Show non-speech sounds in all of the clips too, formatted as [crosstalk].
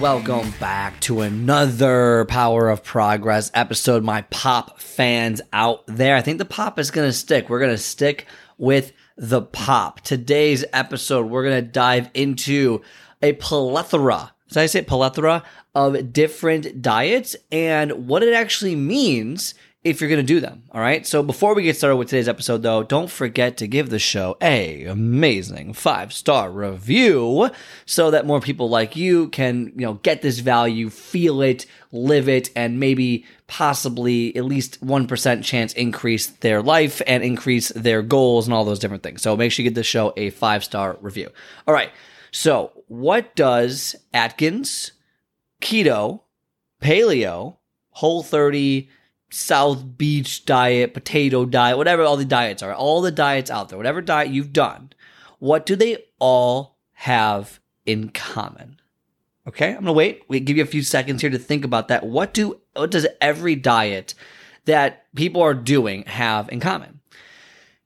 Welcome back to another Power of Progress episode, my pop fans out there. I think the pop is going to stick. We're going to stick with the pop. Today's episode, we're going to dive into a plethora, did I say plethora of different diets and what it actually means if you're going to do them. All right. So before we get started with today's episode, though, don't forget to give the show a amazing five star review so that more people like you can, you know, get this value, feel it, live it, and maybe possibly at least 1% chance increase their life and increase their goals and all those different things. So make sure you give the show a five star review. All right. So what does Atkins, keto, paleo, whole 30, South Beach diet, potato diet, whatever all the diets are, all the diets out there, whatever diet you've done, what do they all have in common? Okay, I'm gonna wait. We give you a few seconds here to think about that. What do what does every diet that people are doing have in common?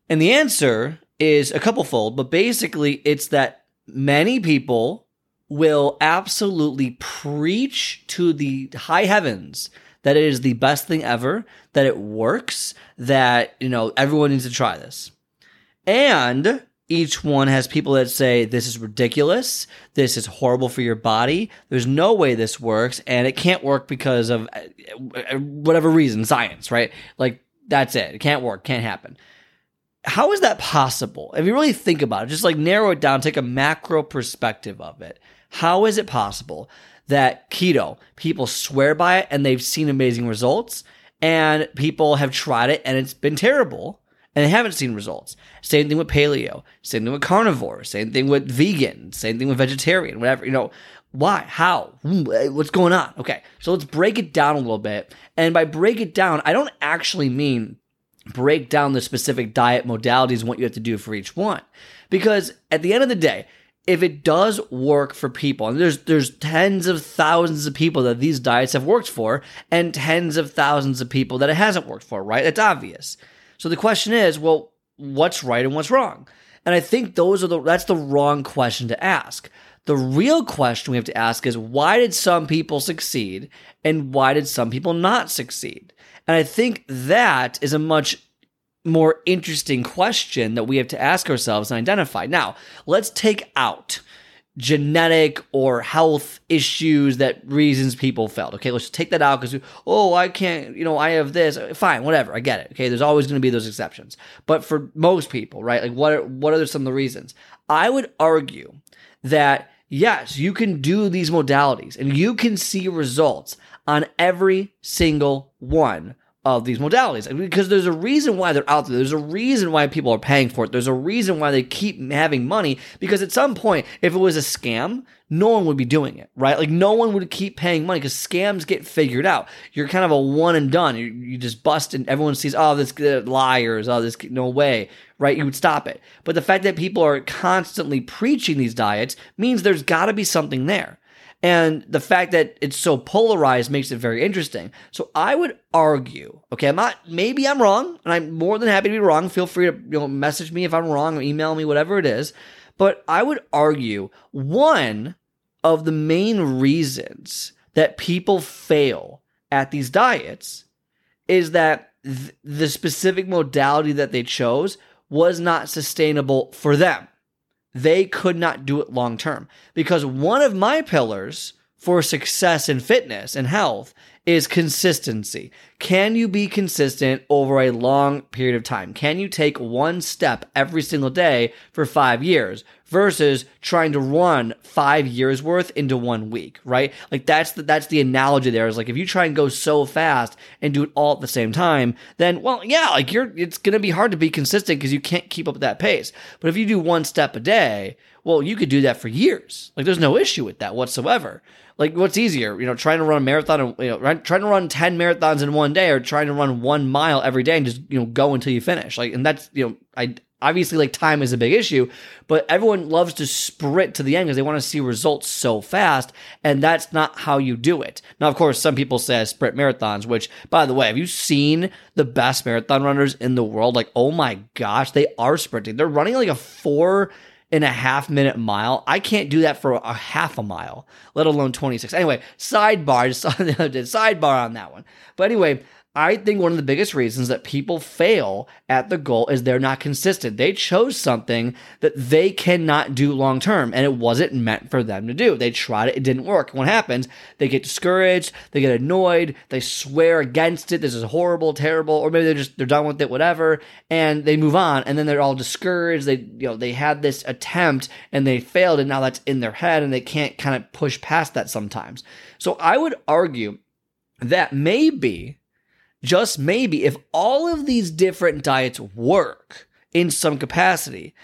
And the answer is a couple fold, but basically it's that many people will absolutely preach to the high heavens that it is the best thing ever, that it works, that, you know, everyone needs to try this. And each one has people that say, this is ridiculous. This is horrible for your body. There's no way this works. And it can't work because of uh, whatever reason, science, right? Like, that's it. It can't work. Can't happen. How is that possible? If you really think about it, just like narrow it down, take a macro perspective of it. How is it possible that keto, people swear by it and they've seen amazing results, and people have tried it and it's been terrible and they haven't seen results. Same thing with paleo, same thing with carnivore, same thing with vegan, same thing with vegetarian, whatever, you know. Why? How? What's going on? Okay, so let's break it down a little bit. And by break it down, I don't actually mean break down the specific diet modalities and what you have to do for each one. Because at the end of the day, if it does work for people, and there's there's tens of thousands of people that these diets have worked for, and tens of thousands of people that it hasn't worked for, right? It's obvious. So the question is, well, what's right and what's wrong? And I think those are the that's the wrong question to ask. The real question we have to ask is why did some people succeed and why did some people not succeed? And I think that is a much more interesting question that we have to ask ourselves and identify. Now, let's take out genetic or health issues that reasons people felt. Okay, let's take that out because, oh, I can't, you know, I have this. Fine, whatever. I get it. Okay, there's always going to be those exceptions. But for most people, right, like what are, what are some of the reasons? I would argue that yes, you can do these modalities and you can see results on every single one of these modalities because there's a reason why they're out there. There's a reason why people are paying for it. There's a reason why they keep having money because at some point, if it was a scam, no one would be doing it, right? Like no one would keep paying money because scams get figured out. You're kind of a one and done. You, you just bust and everyone sees, oh, this uh, liars, oh, this no way, right? You would stop it. But the fact that people are constantly preaching these diets means there's got to be something there. And the fact that it's so polarized makes it very interesting. So I would argue, okay, I'm not, maybe I'm wrong, and I'm more than happy to be wrong. Feel free to you know, message me if I'm wrong or email me, whatever it is. But I would argue one of the main reasons that people fail at these diets is that th- the specific modality that they chose was not sustainable for them they could not do it long term. Because one of my pillars for success in fitness and health is consistency. Can you be consistent over a long period of time? Can you take one step every single day for five years versus trying to run five years worth into one week, right? Like that's the, that's the analogy there is like if you try and go so fast and do it all at the same time, then well, yeah, like you're, it's going to be hard to be consistent because you can't keep up that pace. But if you do one step a day, well, you could do that for years. Like there's no issue with that whatsoever. Like, what's easier, you know, trying to run a marathon, and you know, trying to run 10 marathons in one day or trying to run one mile every day and just, you know, go until you finish? Like, and that's, you know, I, obviously like time is a big issue but everyone loves to sprint to the end because they want to see results so fast and that's not how you do it. Now of course some people say sprint marathons which by the way have you seen the best marathon runners in the world? Like oh my gosh they are sprinting. They're running like a four and a half minute mile. I can't do that for a half a mile, let alone 26. Anyway, sidebar, just saw [laughs] the other day, sidebar on that one. But anyway, I think one of the biggest reasons that people fail at the goal is they're not consistent. They chose something that they cannot do long term and it wasn't meant for them to do. They tried it, it didn't work. What happens? They get discouraged, they get annoyed, they swear against it. This is horrible, terrible, or maybe they're just they're done with it, whatever, and they move on and then they're all discouraged. They you know, they had this attempt and they failed and now that's in their head and they can't kind of push past that sometimes. So I would argue that maybe just maybe, if all of these different diets work in some capacity,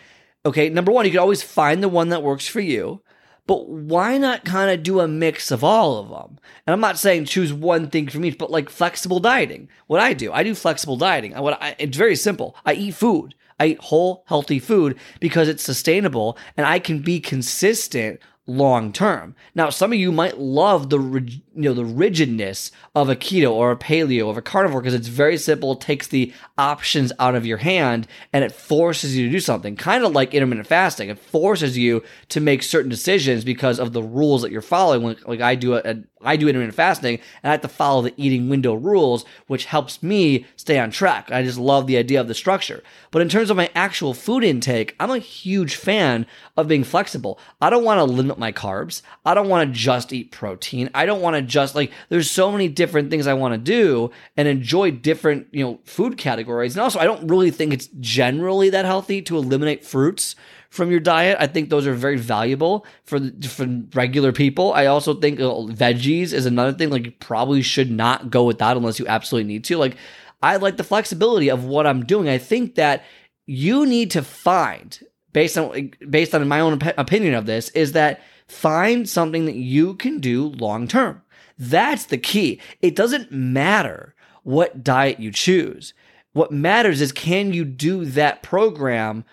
okay, number one, you can always find the one that works for you. But why not kind of do a mix of all of them? And I'm not saying choose one thing from each, but like flexible dieting. What I do, I do flexible dieting. What I, it's very simple. I eat food. I eat whole, healthy food because it's sustainable and I can be consistent long term. Now, some of you might love the you know the rigidness of a keto or a paleo or a carnivore because it's very simple. It takes the options out of your hand and it forces you to do something. Kind of like intermittent fasting. It forces you to make certain decisions because of the rules that you're following. Like I do a, I do intermittent fasting and I have to follow the eating window rules, which helps me stay on track. I just love the idea of the structure. But in terms of my actual food intake, I'm a huge fan of being flexible. I don't want to limit my carbs. I don't want to just eat protein. I don't want to just like, there's so many different things I want to do and enjoy different, you know, food categories. And also, I don't really think it's generally that healthy to eliminate fruits from your diet. I think those are very valuable for for regular people. I also think uh, veggies is another thing. Like you probably should not go without unless you absolutely need to. Like I like the flexibility of what I'm doing. I think that you need to find based on based on my own opinion of this is that find something that you can do long term. That's the key. It doesn't matter what diet you choose. What matters is can you do that program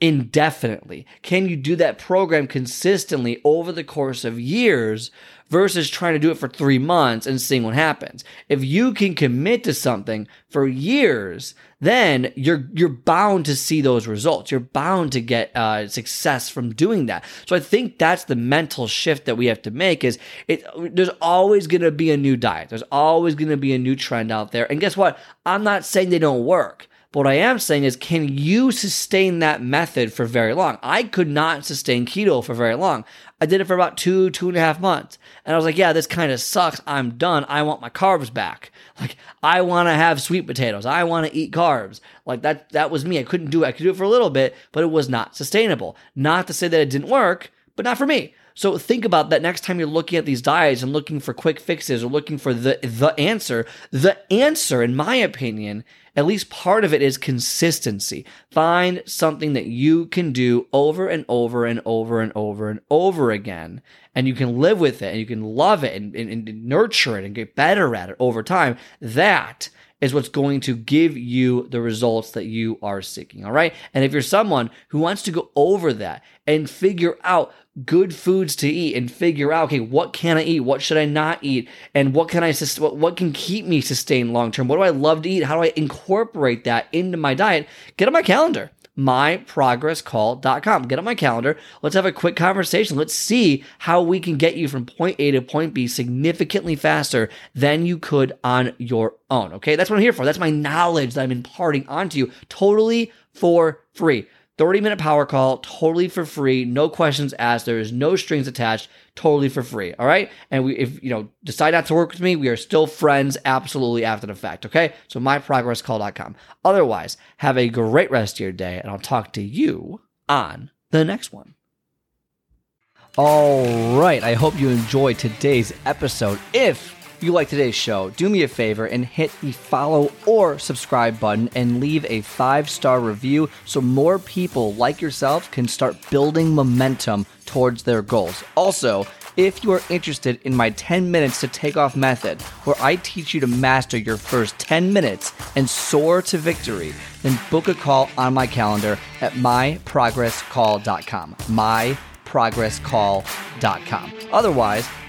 indefinitely? Can you do that program consistently over the course of years versus trying to do it for three months and seeing what happens? If you can commit to something for years, then you're you're bound to see those results. You're bound to get uh, success from doing that. So I think that's the mental shift that we have to make. Is it? There's always going to be a new diet. There's always going to be a new trend out there. And guess what? I'm not saying they don't work. But what I am saying is, can you sustain that method for very long? I could not sustain keto for very long. I did it for about two, two and a half months. And I was like, yeah, this kind of sucks. I'm done. I want my carbs back. Like, I want to have sweet potatoes. I want to eat carbs. Like, that, that was me. I couldn't do it. I could do it for a little bit, but it was not sustainable. Not to say that it didn't work, but not for me. So think about that next time you're looking at these diets and looking for quick fixes or looking for the the answer. The answer, in my opinion, at least part of it is consistency. Find something that you can do over and over and over and over and over again. And you can live with it and you can love it and, and, and nurture it and get better at it over time. That is what's going to give you the results that you are seeking. All right. And if you're someone who wants to go over that and figure out good foods to eat and figure out okay what can i eat? What should i not eat? And what can i what, what can keep me sustained long term what do i love to eat? How do i incorporate that into my diet? Get on my calendar myprogresscall.com get on my calendar. Let's have a quick conversation. Let's see how we can get you from point a to point b significantly faster than you could on your own okay? That's what i'm here for. That's my knowledge that i'm imparting onto you totally for free 30 minute power call, totally for free, no questions asked. There is no strings attached, totally for free. All right. And we, if you know, decide not to work with me, we are still friends absolutely after the fact. Okay. So myprogresscall.com. Otherwise, have a great rest of your day, and I'll talk to you on the next one. All right. I hope you enjoyed today's episode. If you like today's show, do me a favor and hit the follow or subscribe button and leave a five star review so more people like yourself can start building momentum towards their goals. Also, If you are interested in my 10 minutes to take off method, where I teach you to master your first 10 minutes and soar to victory, then book a call on my calendar at myprogresscall.com. Myprogresscall.com. Otherwise,